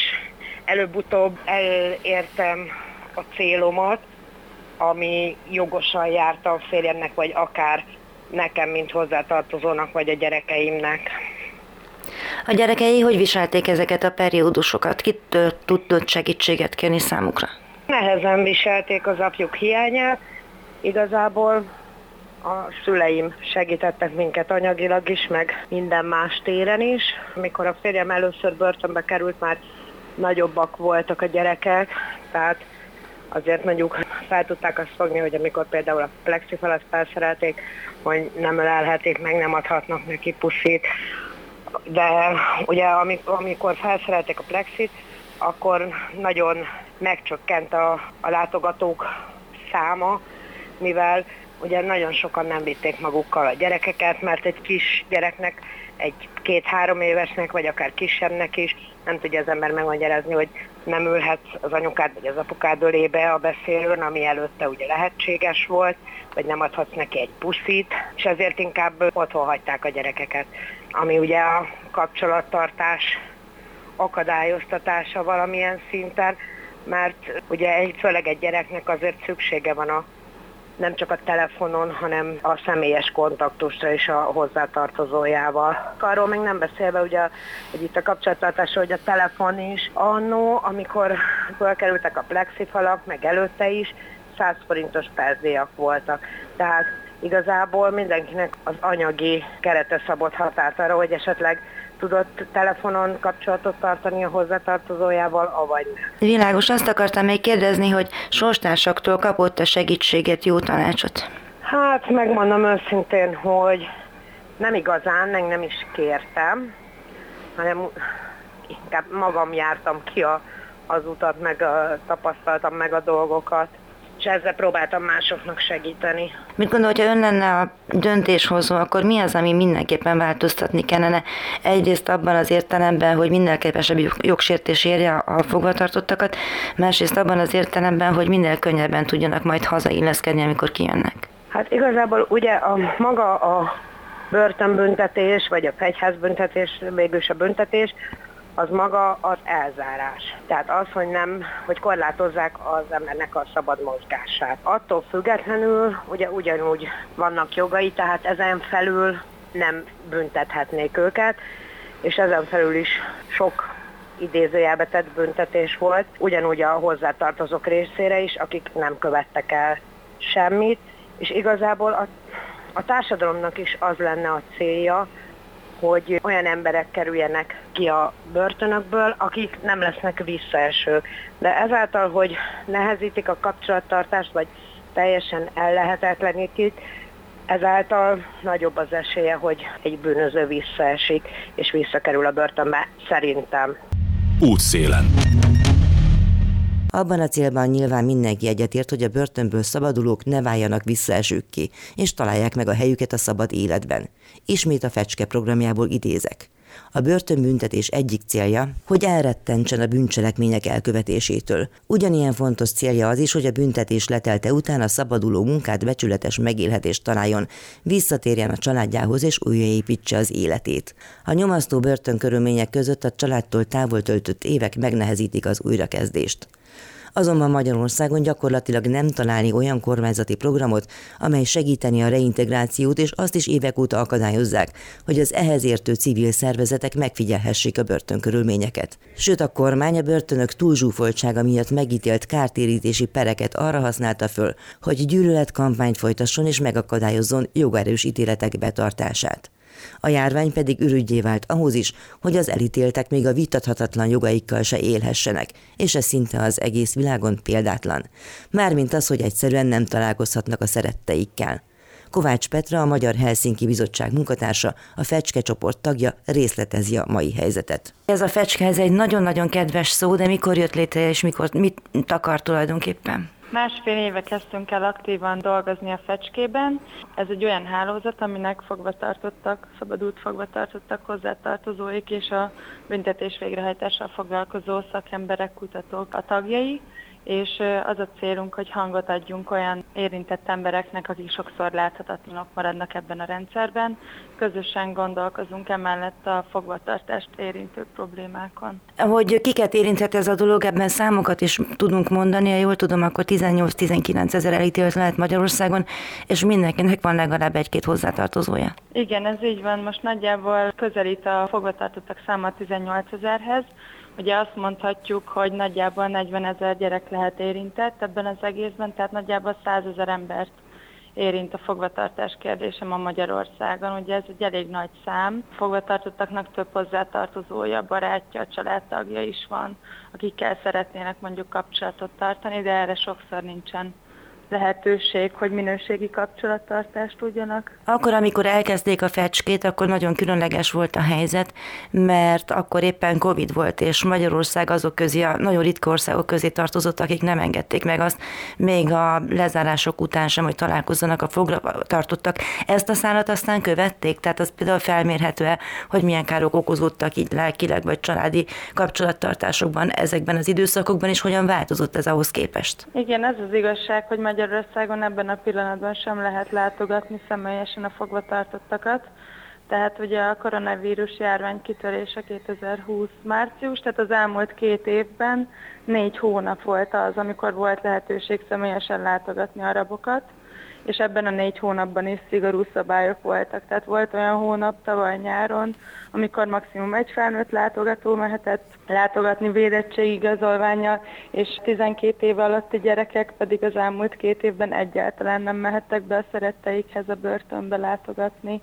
előbb-utóbb elértem a célomat, ami jogosan járt a férjemnek, vagy akár nekem, mint hozzátartozónak, vagy a gyerekeimnek. A gyerekei hogy viselték ezeket a periódusokat? Kit tudott segítséget kérni számukra? Nehezen viselték az apjuk hiányát. Igazából a szüleim segítettek minket anyagilag is, meg minden más téren is. Amikor a férjem először börtönbe került, már nagyobbak voltak a gyerekek, tehát azért mondjuk fel tudták azt fogni, hogy amikor például a plexifalat felszerelték, hogy nem ölelhetik meg, nem adhatnak neki puszit. De ugye amikor felszerelték a plexit, akkor nagyon megcsökkent a, a látogatók száma, mivel ugye nagyon sokan nem vitték magukkal a gyerekeket, mert egy kis gyereknek, egy két-három évesnek, vagy akár kisebbnek is nem tudja az ember megmagyarázni, hogy nem ülhetsz az anyukád vagy az apukád ölébe a beszélőn, ami előtte ugye lehetséges volt, vagy nem adhatsz neki egy puszit, és ezért inkább otthon hagyták a gyerekeket. Ami ugye a kapcsolattartás akadályoztatása valamilyen szinten, mert ugye egy, főleg egy gyereknek azért szüksége van a nem csak a telefonon, hanem a személyes kontaktusra és a hozzátartozójával. Arról még nem beszélve, ugye, hogy itt a kapcsolattartásról, hogy a telefon is annó, amikor fölkerültek a plexifalak, meg előtte is, 100 forintos percdíjak voltak. Tehát igazából mindenkinek az anyagi kerete szabott határt arra, hogy esetleg tudott telefonon kapcsolatot tartani a hozzátartozójával, avagy nem. Világos, azt akartam még kérdezni, hogy sorstársaktól kapott a segítséget, jó tanácsot? Hát megmondom őszintén, hogy nem igazán, meg nem is kértem, hanem inkább magam jártam ki a, az utat, meg a, tapasztaltam meg a dolgokat és ezzel próbáltam másoknak segíteni. Mit gondol, hogyha ön lenne a döntéshozó, akkor mi az, ami mindenképpen változtatni kellene? Egyrészt abban az értelemben, hogy minél kevesebb jogsértés érje a fogvatartottakat, másrészt abban az értelemben, hogy minél könnyebben tudjanak majd hazailleszkedni, amikor kijönnek. Hát igazából ugye a maga a börtönbüntetés, vagy a fegyházbüntetés, végülis a büntetés, az maga az elzárás. Tehát az, hogy nem, hogy korlátozzák az embernek a szabad mozgását. Attól függetlenül ugye ugyanúgy vannak jogai, tehát ezen felül nem büntethetnék őket, és ezen felül is sok idézőjelbe tett büntetés volt, ugyanúgy a hozzátartozók részére is, akik nem követtek el semmit, és igazából a, a társadalomnak is az lenne a célja, hogy olyan emberek kerüljenek ki a börtönökből, akik nem lesznek visszaesők. De ezáltal, hogy nehezítik a kapcsolattartást, vagy teljesen ellehetetlenítik, ezáltal nagyobb az esélye, hogy egy bűnöző visszaesik, és visszakerül a börtönbe, szerintem. Útszélen. Abban a célban nyilván mindenki egyetért, hogy a börtönből szabadulók ne váljanak visszaesőkké, és találják meg a helyüket a szabad életben. Ismét a Fecske programjából idézek. A börtönbüntetés egyik célja, hogy elrettentsen a bűncselekmények elkövetésétől. Ugyanilyen fontos célja az is, hogy a büntetés letelte után a szabaduló munkát becsületes megélhetést találjon, visszatérjen a családjához és újraépítse az életét. A nyomasztó börtönkörülmények között a családtól távol töltött évek megnehezítik az újrakezdést. Azonban Magyarországon gyakorlatilag nem találni olyan kormányzati programot, amely segíteni a reintegrációt, és azt is évek óta akadályozzák, hogy az ehhez értő civil szervezetek megfigyelhessék a börtönkörülményeket. Sőt, a kormány a börtönök túlzsúfoltsága miatt megítélt kártérítési pereket arra használta föl, hogy gyűlöletkampányt folytasson és megakadályozzon jogerős ítéletek betartását. A járvány pedig ürügyé vált ahhoz is, hogy az elítéltek még a vitathatatlan jogaikkal se élhessenek, és ez szinte az egész világon példátlan. Mármint az, hogy egyszerűen nem találkozhatnak a szeretteikkel. Kovács Petra, a Magyar Helsinki Bizottság munkatársa, a Fecske csoport tagja részletezi a mai helyzetet. Ez a fecske, ez egy nagyon-nagyon kedves szó, de mikor jött létre, és mikor mit takar tulajdonképpen? Másfél éve kezdtünk el aktívan dolgozni a fecskében. Ez egy olyan hálózat, aminek fogvatartottak, szabadult fogvatartottak hozzátartozóik és a büntetés végrehajtással foglalkozó szakemberek, kutatók a tagjai és az a célunk, hogy hangot adjunk olyan érintett embereknek, akik sokszor láthatatlanok maradnak ebben a rendszerben. Közösen gondolkozunk emellett a fogvatartást érintő problémákon. Hogy kiket érinthet ez a dolog, ebben számokat is tudunk mondani, ha jól tudom, akkor 18-19 ezer elítélt lehet Magyarországon, és mindenkinek van legalább egy-két hozzátartozója. Igen, ez így van. Most nagyjából közelít a fogvatartottak száma 18 ezerhez, Ugye azt mondhatjuk, hogy nagyjából 40 ezer gyerek lehet érintett ebben az egészben, tehát nagyjából 100 ezer embert érint a fogvatartás kérdése ma Magyarországon. Ugye ez egy elég nagy szám. Fogvatartottaknak több hozzátartozója, barátja, családtagja is van, akikkel szeretnének mondjuk kapcsolatot tartani, de erre sokszor nincsen lehetőség, hogy minőségi kapcsolattartást tudjanak. Akkor, amikor elkezdték a fecskét, akkor nagyon különleges volt a helyzet, mert akkor éppen Covid volt, és Magyarország azok közé, a nagyon ritka országok közé tartozott, akik nem engedték meg azt, még a lezárások után sem, hogy találkozzanak a fogra tartottak. Ezt a szállat aztán követték, tehát az például felmérhető-e, hogy milyen károk okozódtak így lelkileg vagy családi kapcsolattartásokban ezekben az időszakokban, és hogyan változott ez ahhoz képest? Igen, ez az igazság, hogy Magyarországon ebben a pillanatban sem lehet látogatni személyesen a fogvatartottakat. Tehát ugye a koronavírus járvány kitörése 2020 március, tehát az elmúlt két évben négy hónap volt az, amikor volt lehetőség személyesen látogatni arabokat és ebben a négy hónapban is szigorú szabályok voltak. Tehát volt olyan hónap tavaly nyáron, amikor maximum egy felnőtt látogató mehetett látogatni védettségigazolványjal, és 12 év alatti gyerekek pedig az elmúlt két évben egyáltalán nem mehettek be a szeretteikhez a börtönbe látogatni.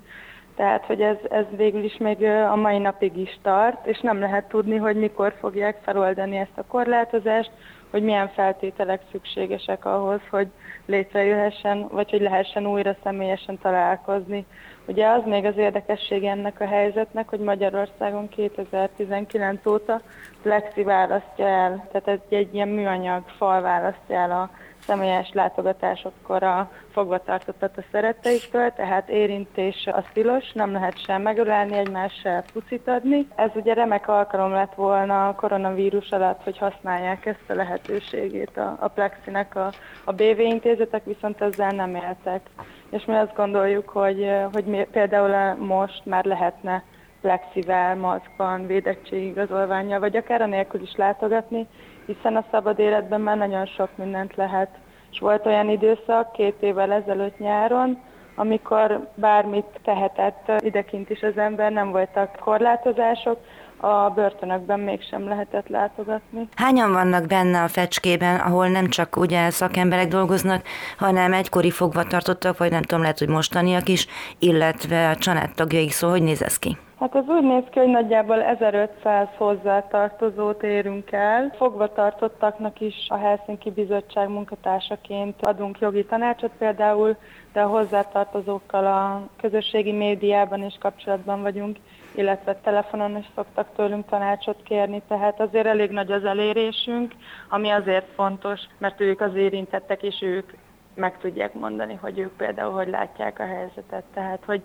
Tehát, hogy ez, ez végül is még a mai napig is tart, és nem lehet tudni, hogy mikor fogják feloldani ezt a korlátozást, hogy milyen feltételek szükségesek ahhoz, hogy létrejöhessen, vagy hogy lehessen újra személyesen találkozni. Ugye az még az érdekesség ennek a helyzetnek, hogy Magyarországon 2019 óta Plexi választja el, tehát egy, egy ilyen műanyag fal választja el a személyes látogatásokkor a fogvatartottat a szeretteiktől, tehát érintés a tilos, nem lehet sem megölelni egymást, sem pucit adni. Ez ugye remek alkalom lett volna a koronavírus alatt, hogy használják ezt a lehetőségét a, a Plexinek a, a BV intézetek, viszont ezzel nem éltek. És mi azt gondoljuk, hogy, hogy mi, például most már lehetne plexivel, maszkban, védettségigazolványjal, vagy akár a nélkül is látogatni, hiszen a szabad életben már nagyon sok mindent lehet. És volt olyan időszak két évvel ezelőtt nyáron, amikor bármit tehetett idekint is az ember, nem voltak korlátozások, a börtönökben mégsem lehetett látogatni. Hányan vannak benne a fecskében, ahol nem csak ugye szakemberek dolgoznak, hanem egykori fogvatartottak, vagy nem tudom, lehet, hogy mostaniak is, illetve a családtagjaik, szóval hogy néz ez ki? Hát ez úgy néz ki, hogy nagyjából 1500 hozzátartozót érünk el. Fogva tartottaknak is a Helsinki Bizottság munkatársaként adunk jogi tanácsot például, de a hozzátartozókkal a közösségi médiában is kapcsolatban vagyunk, illetve telefonon is szoktak tőlünk tanácsot kérni, tehát azért elég nagy az elérésünk, ami azért fontos, mert ők az érintettek, és ők meg tudják mondani, hogy ők például hogy látják a helyzetet. Tehát, hogy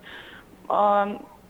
a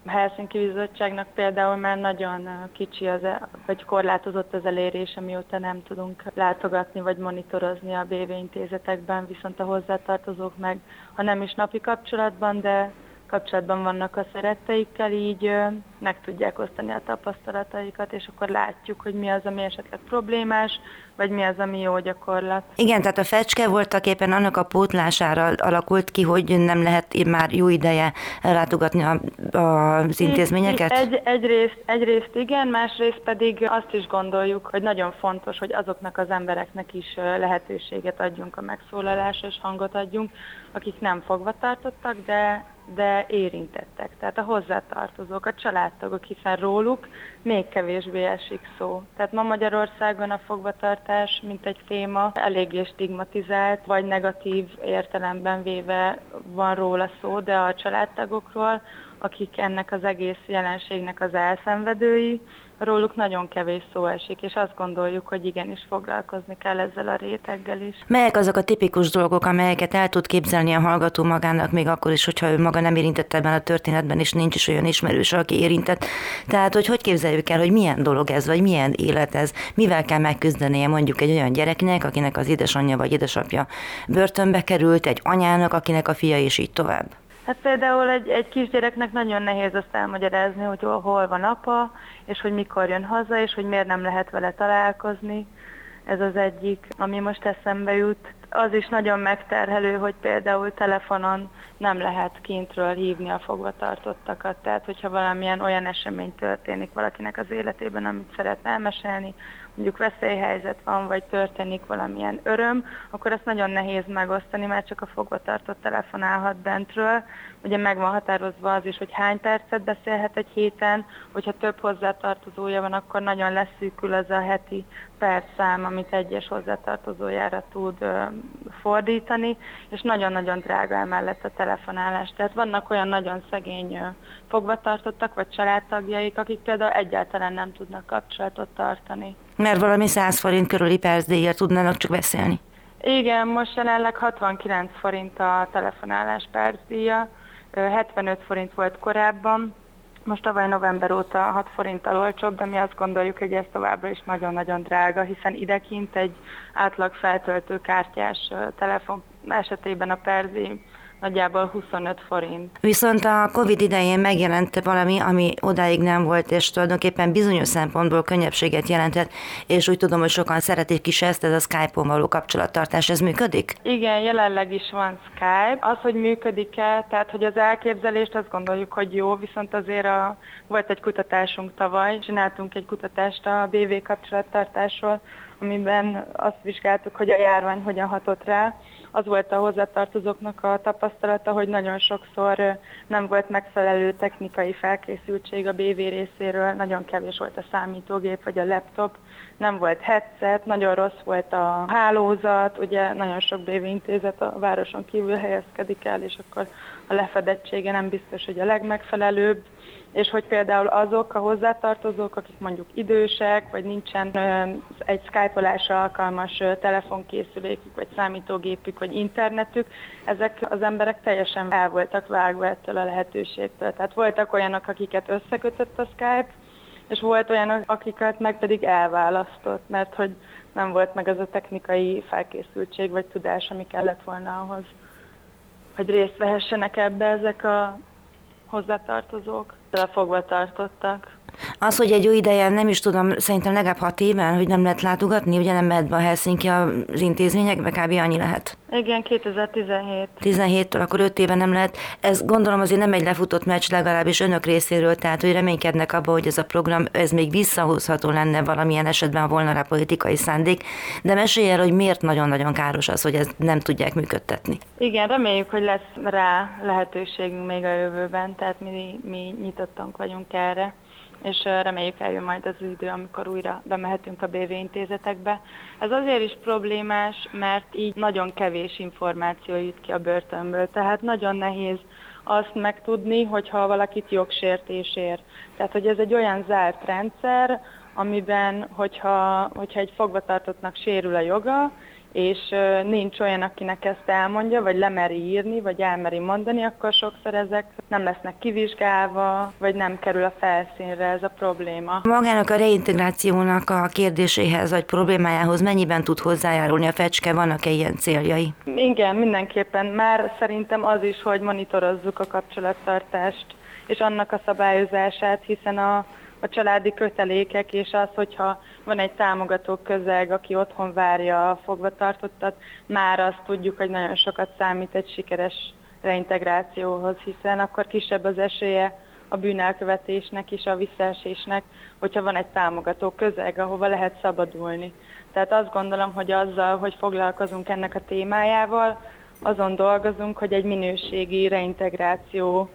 Helsinki Bizottságnak például már nagyon kicsi az, e- vagy korlátozott az elérés, mióta nem tudunk látogatni vagy monitorozni a BV intézetekben, viszont a hozzátartozók meg, ha nem is napi kapcsolatban, de kapcsolatban vannak a szeretteikkel, így meg tudják osztani a tapasztalataikat, és akkor látjuk, hogy mi az, ami esetleg problémás, vagy mi az, ami jó gyakorlat. Igen, tehát a fecske voltak éppen annak a pótlására alakult ki, hogy nem lehet már jó ideje látogatni a, a, az intézményeket? Egy, egyrészt, egyrészt igen, másrészt pedig azt is gondoljuk, hogy nagyon fontos, hogy azoknak az embereknek is lehetőséget adjunk a megszólalásra, és hangot adjunk, akik nem fogva tartottak, de de érintettek, tehát a hozzátartozók, a családtagok, hiszen róluk még kevésbé esik szó. Tehát ma Magyarországon a fogvatartás, mint egy téma, eléggé stigmatizált, vagy negatív értelemben véve van róla szó, de a családtagokról, akik ennek az egész jelenségnek az elszenvedői, róluk nagyon kevés szó esik, és azt gondoljuk, hogy igenis foglalkozni kell ezzel a réteggel is. Melyek azok a tipikus dolgok, amelyeket el tud képzelni a hallgató magának, még akkor is, hogyha ő maga nem érintett ebben a történetben, és nincs is olyan ismerős, aki érintett. Tehát, hogy hogy képzeljük el, hogy milyen dolog ez, vagy milyen élet ez, mivel kell megküzdenie mondjuk egy olyan gyereknek, akinek az édesanyja vagy édesapja börtönbe került, egy anyának, akinek a fia, és így tovább. Hát például egy, egy kisgyereknek nagyon nehéz azt elmagyarázni, hogy hol van apa, és hogy mikor jön haza, és hogy miért nem lehet vele találkozni. Ez az egyik, ami most eszembe jut. Az is nagyon megterhelő, hogy például telefonon nem lehet kintről hívni a fogvatartottakat. Tehát, hogyha valamilyen olyan esemény történik valakinek az életében, amit szeretne elmesélni, mondjuk veszélyhelyzet van, vagy történik valamilyen öröm, akkor azt nagyon nehéz megosztani, mert csak a fogvatartott telefonálhat bentről. Ugye meg van határozva az is, hogy hány percet beszélhet egy héten, hogyha több hozzátartozója van, akkor nagyon leszűkül az a heti percszám, amit egyes hozzátartozójára tud fordítani, és nagyon-nagyon drága emellett a telefonálás. Tehát vannak olyan nagyon szegény fogvatartottak, vagy családtagjaik, akik például egyáltalán nem tudnak kapcsolatot tartani. Mert valami 100 forint körüli percdíjat tudnának csak beszélni. Igen, most jelenleg 69 forint a telefonálás percdíja, 75 forint volt korábban, most tavaly november óta 6 forinttal olcsóbb, de mi azt gondoljuk, hogy ez továbbra is nagyon-nagyon drága, hiszen idekint egy átlag feltöltő kártyás telefon esetében a perzi nagyjából 25 forint. Viszont a Covid idején megjelent valami, ami odáig nem volt, és tulajdonképpen bizonyos szempontból könnyebbséget jelentett, és úgy tudom, hogy sokan szeretik is ezt, ez a Skype-on való kapcsolattartás, ez működik? Igen, jelenleg is van Skype. Az, hogy működik-e, tehát hogy az elképzelést azt gondoljuk, hogy jó, viszont azért a, volt egy kutatásunk tavaly, csináltunk egy kutatást a BV kapcsolattartásról, amiben azt vizsgáltuk, hogy a járvány hogyan hatott rá, az volt a hozzátartozóknak a tapasztalata, hogy nagyon sokszor nem volt megfelelő technikai felkészültség a BV részéről, nagyon kevés volt a számítógép vagy a laptop, nem volt headset, nagyon rossz volt a hálózat, ugye nagyon sok BV intézet a városon kívül helyezkedik el, és akkor a lefedettsége nem biztos, hogy a legmegfelelőbb és hogy például azok a hozzátartozók, akik mondjuk idősek, vagy nincsen egy Skype-olásra alkalmas telefonkészülékük, vagy számítógépük, vagy internetük, ezek az emberek teljesen el voltak vágva ettől a lehetőségtől. Tehát voltak olyanok, akiket összekötött a Skype, és volt olyan, akiket meg pedig elválasztott, mert hogy nem volt meg az a technikai felkészültség vagy tudás, ami kellett volna ahhoz, hogy részt vehessenek ebbe ezek a hozzátartozók, fogva tartottak. Az, hogy egy jó ideje, nem is tudom, szerintem legalább hat éven, hogy nem lehet látogatni, ugye nem mehet be a Helsinki az intézményekbe, kb. annyi lehet. Igen, 2017. 17-től, akkor 5 éve nem lehet. Ez gondolom azért nem egy lefutott meccs legalábbis önök részéről, tehát hogy reménykednek abba, hogy ez a program, ez még visszahozható lenne valamilyen esetben, ha volna rá politikai szándék. De mesélj el, hogy miért nagyon-nagyon káros az, hogy ezt nem tudják működtetni. Igen, reméljük, hogy lesz rá lehetőségünk még a jövőben, tehát mi, mi nyitottunk vagyunk erre és reméljük eljön majd az idő, amikor újra bemehetünk a BV intézetekbe. Ez azért is problémás, mert így nagyon kevés információ jut ki a börtönből, tehát nagyon nehéz azt megtudni, hogyha valakit jogsértés ér. Tehát, hogy ez egy olyan zárt rendszer, amiben, hogyha, hogyha egy fogvatartottnak sérül a joga, és nincs olyan, akinek ezt elmondja, vagy lemeri írni, vagy elmeri mondani, akkor sokszor ezek nem lesznek kivizsgálva, vagy nem kerül a felszínre ez a probléma. Magának a reintegrációnak a kérdéséhez, vagy problémájához mennyiben tud hozzájárulni a fecske, vannak-e ilyen céljai? Igen, mindenképpen. Már szerintem az is, hogy monitorozzuk a kapcsolattartást, és annak a szabályozását, hiszen a a családi kötelékek, és az, hogyha van egy támogató közeg, aki otthon várja a fogvatartottat, már azt tudjuk, hogy nagyon sokat számít egy sikeres reintegrációhoz, hiszen akkor kisebb az esélye a bűnelkövetésnek és a visszaesésnek, hogyha van egy támogató közeg, ahova lehet szabadulni. Tehát azt gondolom, hogy azzal, hogy foglalkozunk ennek a témájával, azon dolgozunk, hogy egy minőségi reintegráció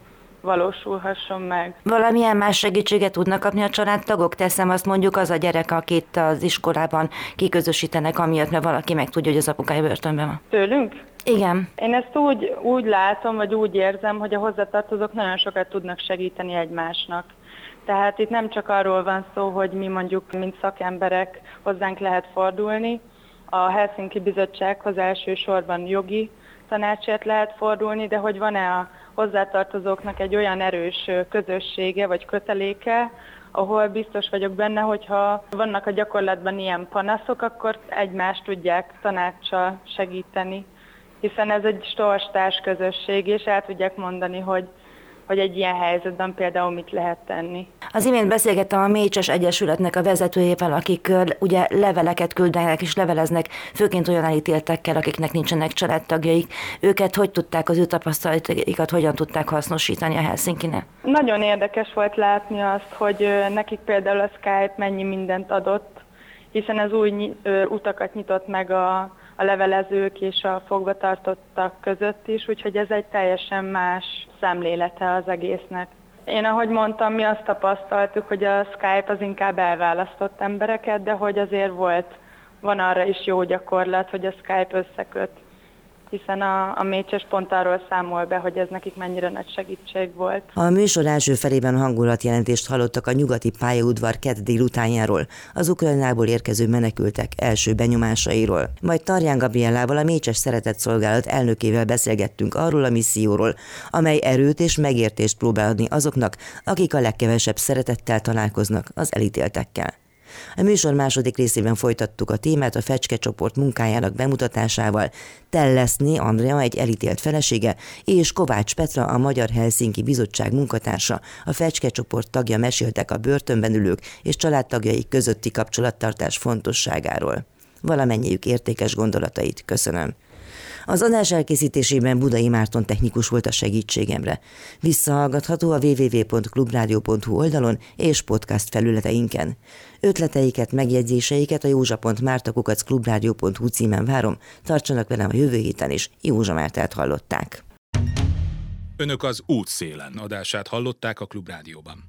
valósulhasson meg. Valamilyen más segítséget tudnak kapni a családtagok? Teszem azt mondjuk az a gyerek, akit az iskolában kiközösítenek, amiatt, mert valaki meg tudja, hogy az apukája börtönben van. Tőlünk? Igen. Én ezt úgy, úgy látom, vagy úgy érzem, hogy a hozzátartozók nagyon sokat tudnak segíteni egymásnak. Tehát itt nem csak arról van szó, hogy mi mondjuk, mint szakemberek hozzánk lehet fordulni, a Helsinki Bizottsághoz elsősorban jogi tanácsért lehet fordulni, de hogy van-e a hozzátartozóknak egy olyan erős közössége vagy köteléke, ahol biztos vagyok benne, hogyha vannak a gyakorlatban ilyen panaszok, akkor egymást tudják tanácssal segíteni, hiszen ez egy storstárs közösség, és el tudják mondani, hogy hogy egy ilyen helyzetben például mit lehet tenni. Az imént beszélgettem a Mécses Egyesületnek a vezetőjével, akik ugye leveleket küldenek és leveleznek, főként olyan elítéltekkel, akiknek nincsenek családtagjaik. Őket hogy tudták, az ő tapasztalataikat hogyan tudták hasznosítani a Helsinki-ne? Nagyon érdekes volt látni azt, hogy nekik például a Skype mennyi mindent adott, hiszen ez új utakat nyitott meg a a levelezők és a fogvatartottak között is, úgyhogy ez egy teljesen más szemlélete az egésznek. Én, ahogy mondtam, mi azt tapasztaltuk, hogy a Skype az inkább elválasztott embereket, de hogy azért volt van arra is jó gyakorlat, hogy a Skype összeköt hiszen a, a Mécses pont arról számol be, hogy ez nekik mennyire nagy segítség volt. A műsor első felében hangulatjelentést hallottak a nyugati pályaudvar kedd délutánjáról, az Ukrajnából érkező menekültek első benyomásairól. Majd Tarján Gabriellával a Mécses Szeretett Szolgálat elnökével beszélgettünk arról a misszióról, amely erőt és megértést próbál adni azoknak, akik a legkevesebb szeretettel találkoznak az elítéltekkel. A műsor második részében folytattuk a témát a Fecske csoport munkájának bemutatásával. Telleszni Andrea egy elítélt felesége, és Kovács Petra, a Magyar Helsinki Bizottság munkatársa, a Fecske csoport tagja meséltek a börtönben ülők és családtagjai közötti kapcsolattartás fontosságáról. Valamennyiük értékes gondolatait köszönöm. Az adás elkészítésében Budai Márton technikus volt a segítségemre. Visszahallgatható a www.clubradio.hu oldalon és podcast felületeinken. Ötleteiket, megjegyzéseiket a józsa.mártakukacklubrádió.hu címen várom. Tartsanak velem a jövő héten is. Józsa Mártát hallották. Önök az útszélen adását hallották a Klubrádióban.